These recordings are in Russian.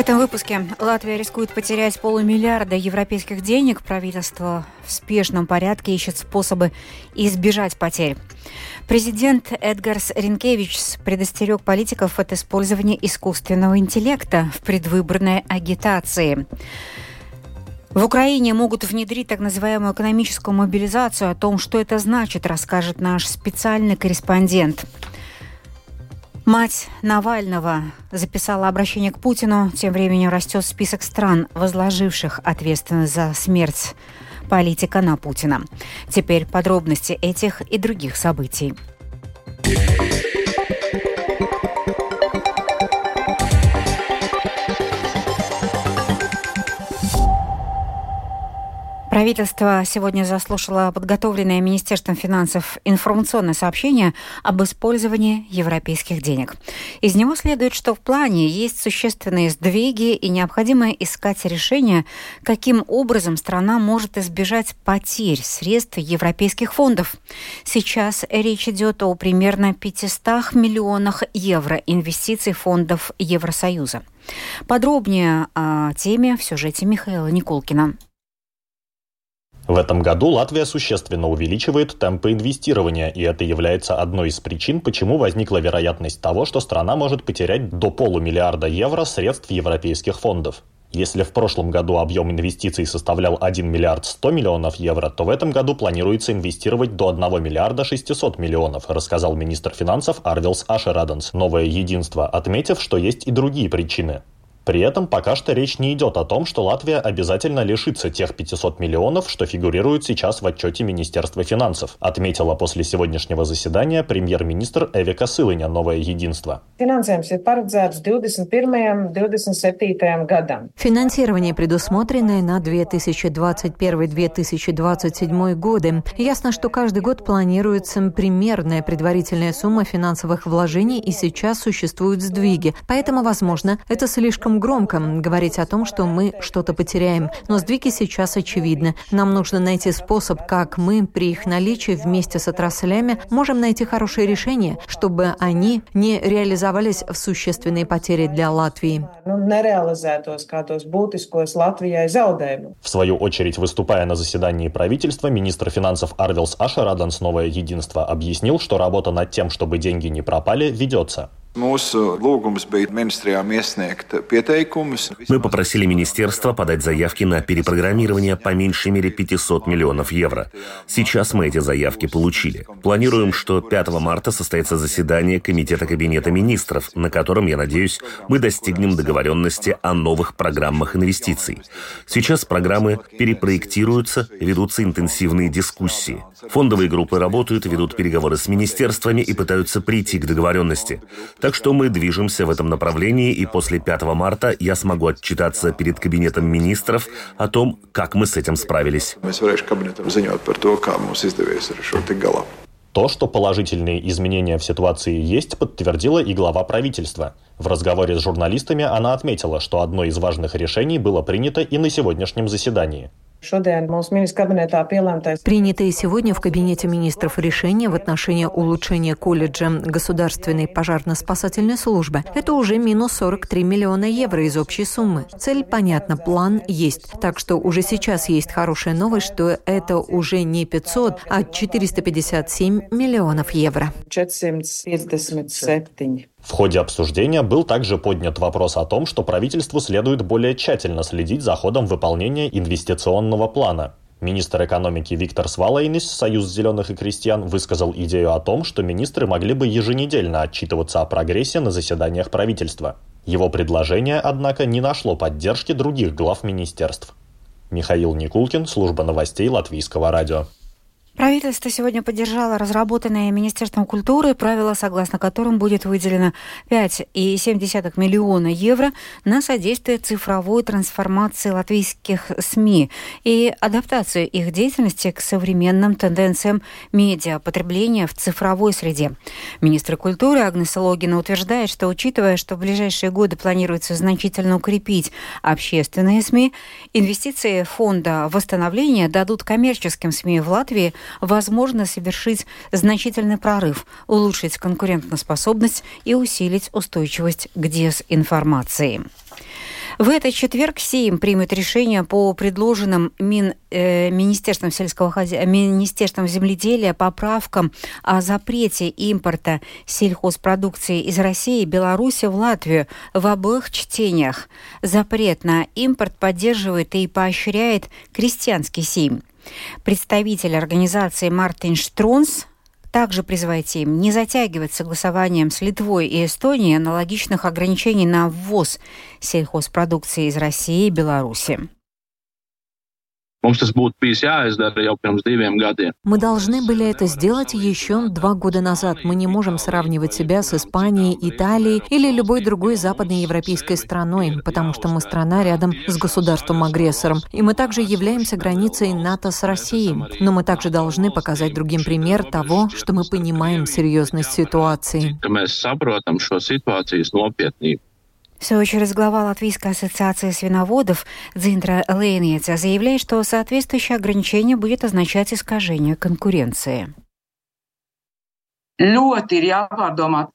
этом выпуске Латвия рискует потерять полумиллиарда европейских денег. Правительство в спешном порядке ищет способы избежать потерь. Президент Эдгарс Ринкевич предостерег политиков от использования искусственного интеллекта в предвыборной агитации. В Украине могут внедрить так называемую экономическую мобилизацию. О том, что это значит, расскажет наш специальный корреспондент. Мать Навального записала обращение к Путину. Тем временем растет список стран, возложивших ответственность за смерть политика на Путина. Теперь подробности этих и других событий. Правительство сегодня заслушало подготовленное Министерством финансов информационное сообщение об использовании европейских денег. Из него следует, что в плане есть существенные сдвиги и необходимо искать решение, каким образом страна может избежать потерь средств европейских фондов. Сейчас речь идет о примерно 500 миллионах евро инвестиций фондов Евросоюза. Подробнее о теме в сюжете Михаила Николкина. В этом году Латвия существенно увеличивает темпы инвестирования, и это является одной из причин, почему возникла вероятность того, что страна может потерять до полумиллиарда евро средств европейских фондов. Если в прошлом году объем инвестиций составлял 1 миллиард 100 миллионов евро, то в этом году планируется инвестировать до 1 миллиарда 600 миллионов, рассказал министр финансов Арвилс Ашераденс. Новое единство, отметив, что есть и другие причины. При этом пока что речь не идет о том, что Латвия обязательно лишится тех 500 миллионов, что фигурируют сейчас в отчете Министерства финансов, отметила после сегодняшнего заседания премьер-министр Эвика Сылыня «Новое единство». Финансирование предусмотренное на 2021-2027 годы. Ясно, что каждый год планируется примерная предварительная сумма финансовых вложений, и сейчас существуют сдвиги. Поэтому, возможно, это слишком слишком громко говорить о том, что мы что-то потеряем, но сдвиги сейчас очевидны. Нам нужно найти способ, как мы при их наличии вместе с отраслями можем найти хорошие решения, чтобы они не реализовались в существенные потери для Латвии. В свою очередь, выступая на заседании правительства, министр финансов Арвилс Ашераданс «Новое единство» объяснил, что работа над тем, чтобы деньги не пропали, ведется. Мы попросили министерство подать заявки на перепрограммирование по меньшей мере 500 миллионов евро. Сейчас мы эти заявки получили. Планируем, что 5 марта состоится заседание Комитета Кабинета министров, на котором, я надеюсь, мы достигнем договоренности о новых программах инвестиций. Сейчас программы перепроектируются, ведутся интенсивные дискуссии. Фондовые группы работают, ведут переговоры с министерствами и пытаются прийти к договоренности. Так что мы движемся в этом направлении, и после 5 марта я смогу отчитаться перед Кабинетом министров о том, как мы с этим справились. То, что положительные изменения в ситуации есть, подтвердила и глава правительства. В разговоре с журналистами она отметила, что одно из важных решений было принято и на сегодняшнем заседании. Принятые сегодня в Кабинете министров решения в отношении улучшения колледжа государственной пожарно-спасательной службы – это уже минус 43 миллиона евро из общей суммы. Цель понятна, план есть. Так что уже сейчас есть хорошая новость, что это уже не 500, а 457 миллионов евро. 457. В ходе обсуждения был также поднят вопрос о том, что правительству следует более тщательно следить за ходом выполнения инвестиционного плана. Министр экономики Виктор Свалайнис, Союз зеленых и крестьян, высказал идею о том, что министры могли бы еженедельно отчитываться о прогрессе на заседаниях правительства. Его предложение, однако, не нашло поддержки других глав министерств. Михаил Никулкин, служба новостей Латвийского радио. Правительство сегодня поддержало разработанные Министерством культуры правила, согласно которым будет выделено 5,7 миллиона евро на содействие цифровой трансформации латвийских СМИ и адаптацию их деятельности к современным тенденциям медиапотребления в цифровой среде. Министр культуры Агнеса Логина утверждает, что учитывая, что в ближайшие годы планируется значительно укрепить общественные СМИ, инвестиции фонда восстановления дадут коммерческим СМИ в Латвии возможно совершить значительный прорыв, улучшить конкурентоспособность и усилить устойчивость к дезинформации. В этот четверг Сейм примет решение по предложенным Мин, э, Министерством, сельского хозя... Министерством земледелия поправкам о запрете импорта сельхозпродукции из России и Беларуси в Латвию в обоих чтениях. Запрет на импорт поддерживает и поощряет крестьянский Сейм. Представитель организации Мартин Штронс также призывает им не затягивать согласованием с Литвой и Эстонией аналогичных ограничений на ввоз сельхозпродукции из России и Беларуси. Мы должны были это сделать еще два года назад. Мы не можем сравнивать себя с Испанией, Италией или любой другой западноевропейской страной, потому что мы страна рядом с государством-агрессором. И мы также являемся границей НАТО с Россией. Но мы также должны показать другим пример того, что мы понимаем серьезность ситуации. В свою очередь, глава Латвийской ассоциации свиноводов Дзиндра Лейница заявляет, что соответствующее ограничение будет означать искажение конкуренции.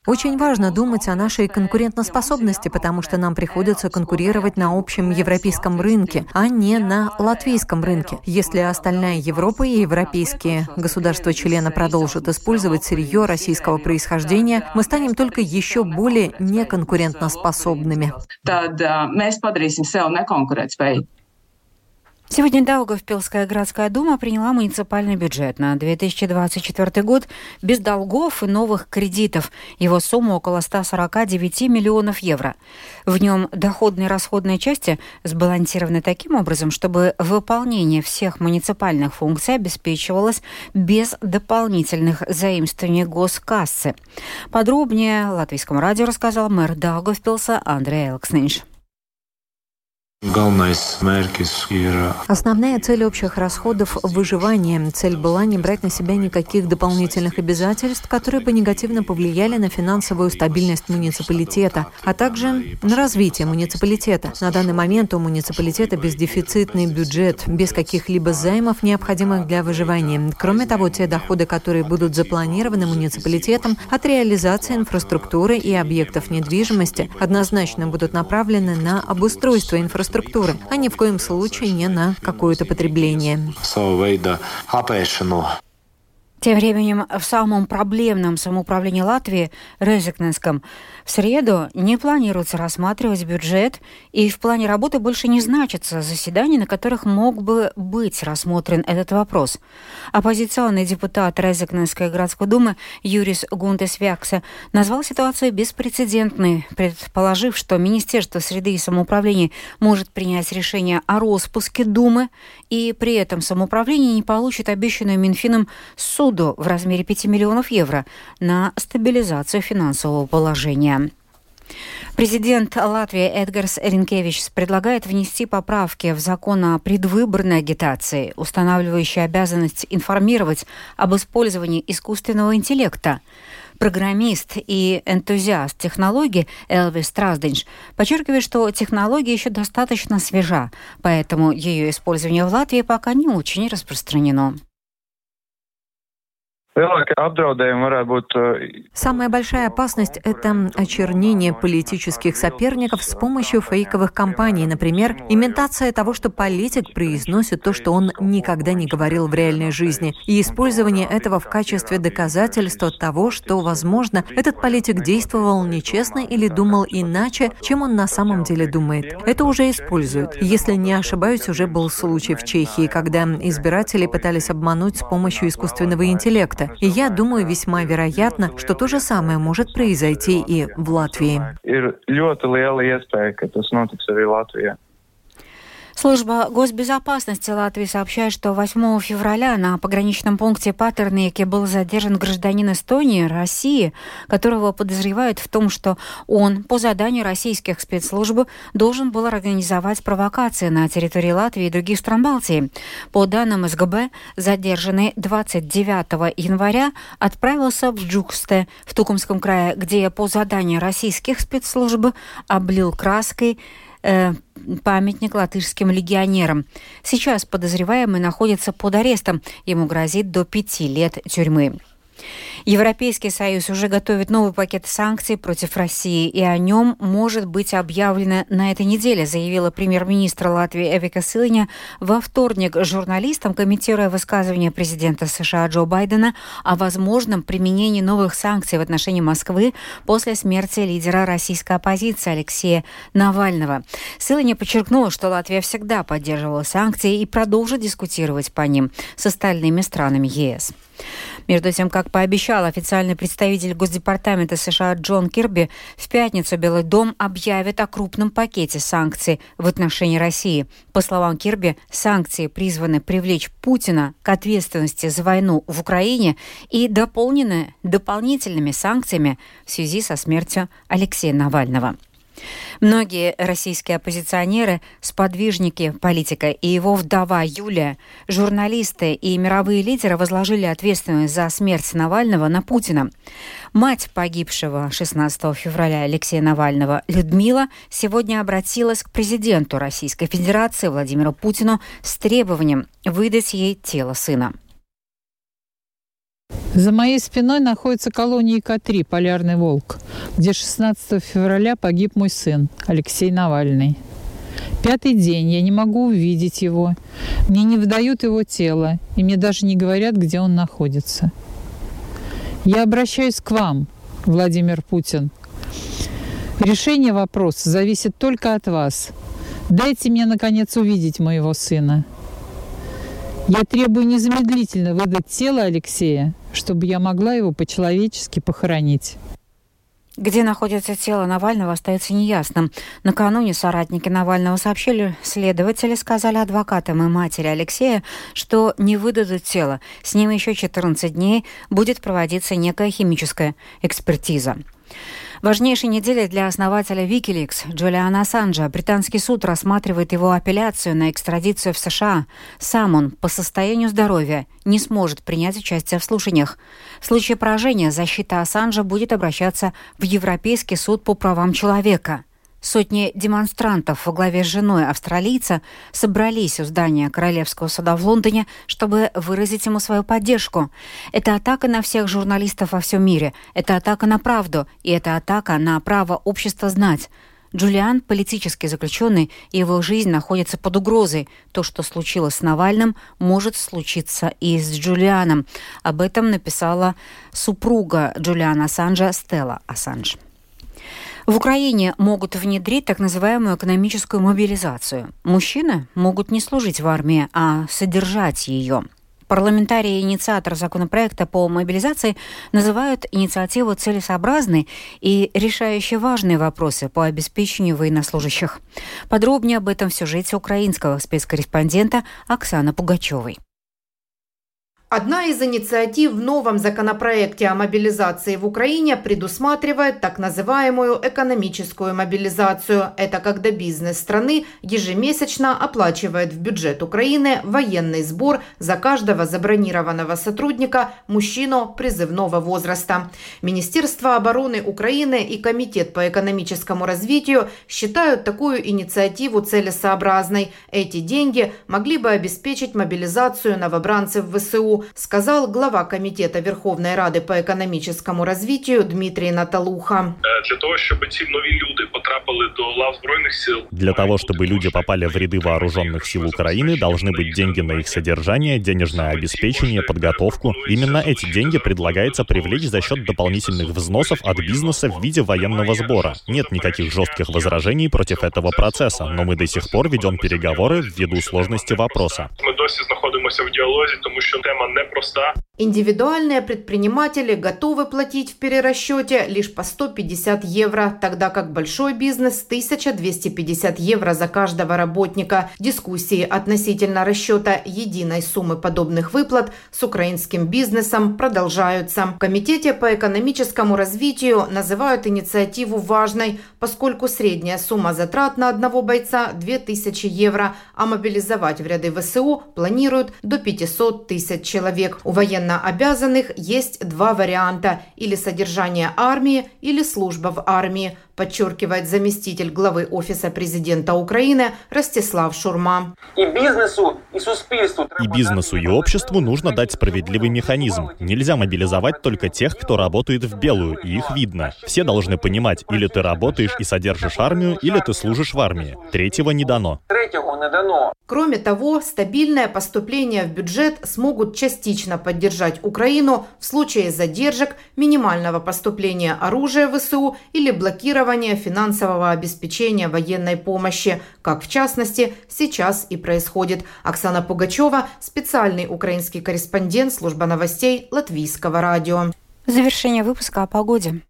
Очень важно думать о нашей конкурентоспособности, потому что нам приходится конкурировать на общем европейском рынке, а не на латвийском рынке. Если остальная Европа и европейские государства-члены продолжат использовать сырье российского происхождения, мы станем только еще более неконкурентоспособными. Тогда мы Сегодня Даугавпилская городская дума приняла муниципальный бюджет на 2024 год без долгов и новых кредитов. Его сумма около 149 миллионов евро. В нем доходные и расходные части сбалансированы таким образом, чтобы выполнение всех муниципальных функций обеспечивалось без дополнительных заимствований госкассы. Подробнее Латвийскому радио рассказал мэр Даугавпилса Андрей Элкснинш. Основная цель общих расходов – выживание. Цель была не брать на себя никаких дополнительных обязательств, которые бы негативно повлияли на финансовую стабильность муниципалитета, а также на развитие муниципалитета. На данный момент у муниципалитета бездефицитный бюджет, без каких-либо займов, необходимых для выживания. Кроме того, те доходы, которые будут запланированы муниципалитетом от реализации инфраструктуры и объектов недвижимости, однозначно будут направлены на обустройство инфраструктуры инфраструктуры, а ни в коем случае не на какое-то потребление. Тем временем в самом проблемном самоуправлении Латвии, Резекненском, в среду не планируется рассматривать бюджет, и в плане работы больше не значится заседаний, на которых мог бы быть рассмотрен этот вопрос. Оппозиционный депутат Резекненской городской думы Юрис Гунтес Вякса назвал ситуацию беспрецедентной, предположив, что Министерство среды и самоуправления может принять решение о распуске Думы, и при этом самоуправление не получит обещанную Минфином суду в размере 5 миллионов евро на стабилизацию финансового положения. Президент Латвии Эдгарс Ринкевич предлагает внести поправки в закон о предвыборной агитации, устанавливающие обязанность информировать об использовании искусственного интеллекта. Программист и энтузиаст технологий Элвис Тразденш подчеркивает, что технология еще достаточно свежа, поэтому ее использование в Латвии пока не очень распространено. Э, Самая большая опасность – это очернение политических соперников с помощью фейковых кампаний. Например, имитация того, что политик произносит то, что он никогда не говорил в реальной жизни, и использование этого в качестве доказательства того, что, возможно, этот политик действовал нечестно или думал иначе, чем он на самом деле думает. Это уже используют. Если не ошибаюсь, уже был случай в Чехии, когда избиратели пытались обмануть с помощью искусственного интеллекта. И я думаю, весьма вероятно, что то же самое может произойти и в Латвии. Служба госбезопасности Латвии сообщает, что 8 февраля на пограничном пункте Патернике был задержан гражданин Эстонии, России, которого подозревают в том, что он по заданию российских спецслужб должен был организовать провокации на территории Латвии и других стран Балтии. По данным СГБ, задержанный 29 января отправился в Джуксте в Тукумском крае, где по заданию российских спецслужб облил краской э, памятник латышским легионерам. Сейчас подозреваемый находится под арестом. Ему грозит до пяти лет тюрьмы. Европейский Союз уже готовит новый пакет санкций против России, и о нем может быть объявлено на этой неделе, заявила премьер-министр Латвии Эвика Сылыня во вторник журналистам, комментируя высказывание президента США Джо Байдена о возможном применении новых санкций в отношении Москвы после смерти лидера российской оппозиции Алексея Навального. Сылыня подчеркнула, что Латвия всегда поддерживала санкции и продолжит дискутировать по ним с остальными странами ЕС. Между тем, как пообещал официальный представитель Госдепартамента США Джон Кирби, в пятницу Белый дом объявит о крупном пакете санкций в отношении России. По словам Кирби, санкции призваны привлечь Путина к ответственности за войну в Украине и дополнены дополнительными санкциями в связи со смертью Алексея Навального. Многие российские оппозиционеры, сподвижники политика и его вдова Юлия, журналисты и мировые лидеры возложили ответственность за смерть Навального на Путина. Мать погибшего 16 февраля Алексея Навального, Людмила, сегодня обратилась к президенту Российской Федерации Владимиру Путину с требованием выдать ей тело сына. За моей спиной находится колония К-3 «Полярный волк», где 16 февраля погиб мой сын Алексей Навальный. Пятый день я не могу увидеть его. Мне не выдают его тело, и мне даже не говорят, где он находится. Я обращаюсь к вам, Владимир Путин. Решение вопроса зависит только от вас. Дайте мне, наконец, увидеть моего сына. Я требую незамедлительно выдать тело Алексея, чтобы я могла его по-человечески похоронить. Где находится тело Навального, остается неясным. Накануне соратники Навального сообщили, следователи сказали адвокатам и матери Алексея, что не выдадут тело. С ним еще 14 дней будет проводиться некая химическая экспертиза. Важнейшей неделе для основателя Wikileaks Джулиана Ассанжа британский суд рассматривает его апелляцию на экстрадицию в США. Сам он по состоянию здоровья не сможет принять участие в слушаниях. В случае поражения защита Ассанжа будет обращаться в Европейский суд по правам человека – Сотни демонстрантов во главе с женой австралийца собрались у здания Королевского суда в Лондоне, чтобы выразить ему свою поддержку. Это атака на всех журналистов во всем мире. Это атака на правду. И это атака на право общества знать. Джулиан – политический заключенный, и его жизнь находится под угрозой. То, что случилось с Навальным, может случиться и с Джулианом. Об этом написала супруга Джулиана Ассанжа Стелла Ассанж. В Украине могут внедрить так называемую экономическую мобилизацию. Мужчины могут не служить в армии, а содержать ее. Парламентарии и инициатор законопроекта по мобилизации называют инициативу целесообразной и решающей важные вопросы по обеспечению военнослужащих. Подробнее об этом в сюжете украинского спецкорреспондента Оксаны Пугачевой. Одна из инициатив в новом законопроекте о мобилизации в Украине предусматривает так называемую экономическую мобилизацию. Это когда бизнес страны ежемесячно оплачивает в бюджет Украины военный сбор за каждого забронированного сотрудника мужчину призывного возраста. Министерство обороны Украины и Комитет по экономическому развитию считают такую инициативу целесообразной. Эти деньги могли бы обеспечить мобилизацию новобранцев ВСУ сказал глава Комитета Верховной Рады по экономическому развитию Дмитрий Наталуха. Для того, чтобы ці нові люди потрапили до лав збройних сил. Для того, чтобы люди попали в ряды вооруженных сил Украины, должны быть деньги на их содержание, денежное обеспечение, подготовку. Именно эти деньги предлагается привлечь за счет дополнительных взносов от бизнеса в виде военного сбора. Нет никаких жестких возражений против этого процесса, но мы до сих пор ведем переговоры ввиду сложности вопроса. Мы досі знаходимося в діалозі, тому що тема непроста. Индивидуальные предприниматели готовы платить в перерасчете лишь по 150 евро, тогда как большой бизнес 1250 евро за каждого работника. Дискуссии относительно расчета единой суммы подобных выплат с украинским бизнесом продолжаются. В Комитете по экономическому развитию называют инициативу важной, поскольку средняя сумма затрат на одного бойца 2000 евро, а мобилизовать в ряды ВСУ планируют до 500 тысяч человек. У военнообязанных есть два варианта – или содержание армии, или служба в армии. Подчеркивает заместитель главы Офиса президента Украины Ростислав Шурма. И бизнесу, и суспільству и бизнесу, и обществу нужно дать справедливый механизм. Нельзя мобилизовать только тех, кто работает в белую, и их видно. Все должны понимать, или ты работаешь и содержишь армию, или ты служишь в армии. Третьего не дано. Третьего не дано. Кроме того, стабильное поступление в бюджет смогут частично поддержать Украину в случае задержек, минимального поступления оружия в ВСУ или блокирования финансового обеспечения военной помощи, как в частности сейчас и происходит. Оксана Пугачева, специальный украинский корреспондент служба новостей Латвийского радио. Завершение выпуска о погоде.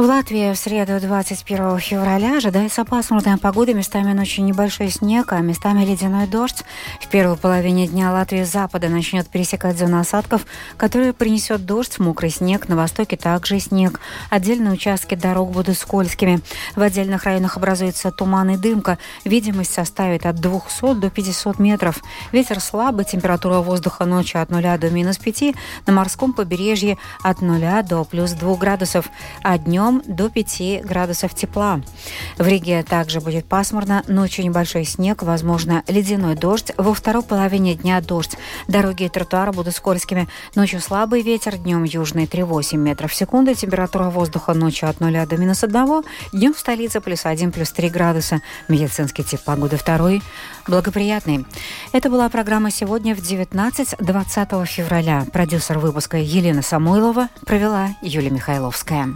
В Латвии в среду 21 февраля ожидается пасмурная погода, местами ночью небольшой снег, а местами ледяной дождь. В первой половине дня Латвии с запада начнет пересекать зона осадков, которая принесет дождь, мокрый снег, на востоке также снег. Отдельные участки дорог будут скользкими. В отдельных районах образуется туман и дымка. Видимость составит от 200 до 500 метров. Ветер слабый, температура воздуха ночью от 0 до минус 5, на морском побережье от 0 до плюс 2 градусов, а днем днем до 5 градусов тепла. В Риге также будет пасмурно, ночью небольшой снег, возможно, ледяной дождь. Во второй половине дня дождь. Дороги и тротуары будут скользкими. Ночью слабый ветер, днем южный 3,8 метров в секунду. Температура воздуха ночью от 0 до минус 1. Днем в столице плюс 1, плюс 3 градуса. Медицинский тип погоды второй благоприятный. Это была программа «Сегодня» в 19-20 февраля. Продюсер выпуска Елена Самойлова провела Юлия Михайловская.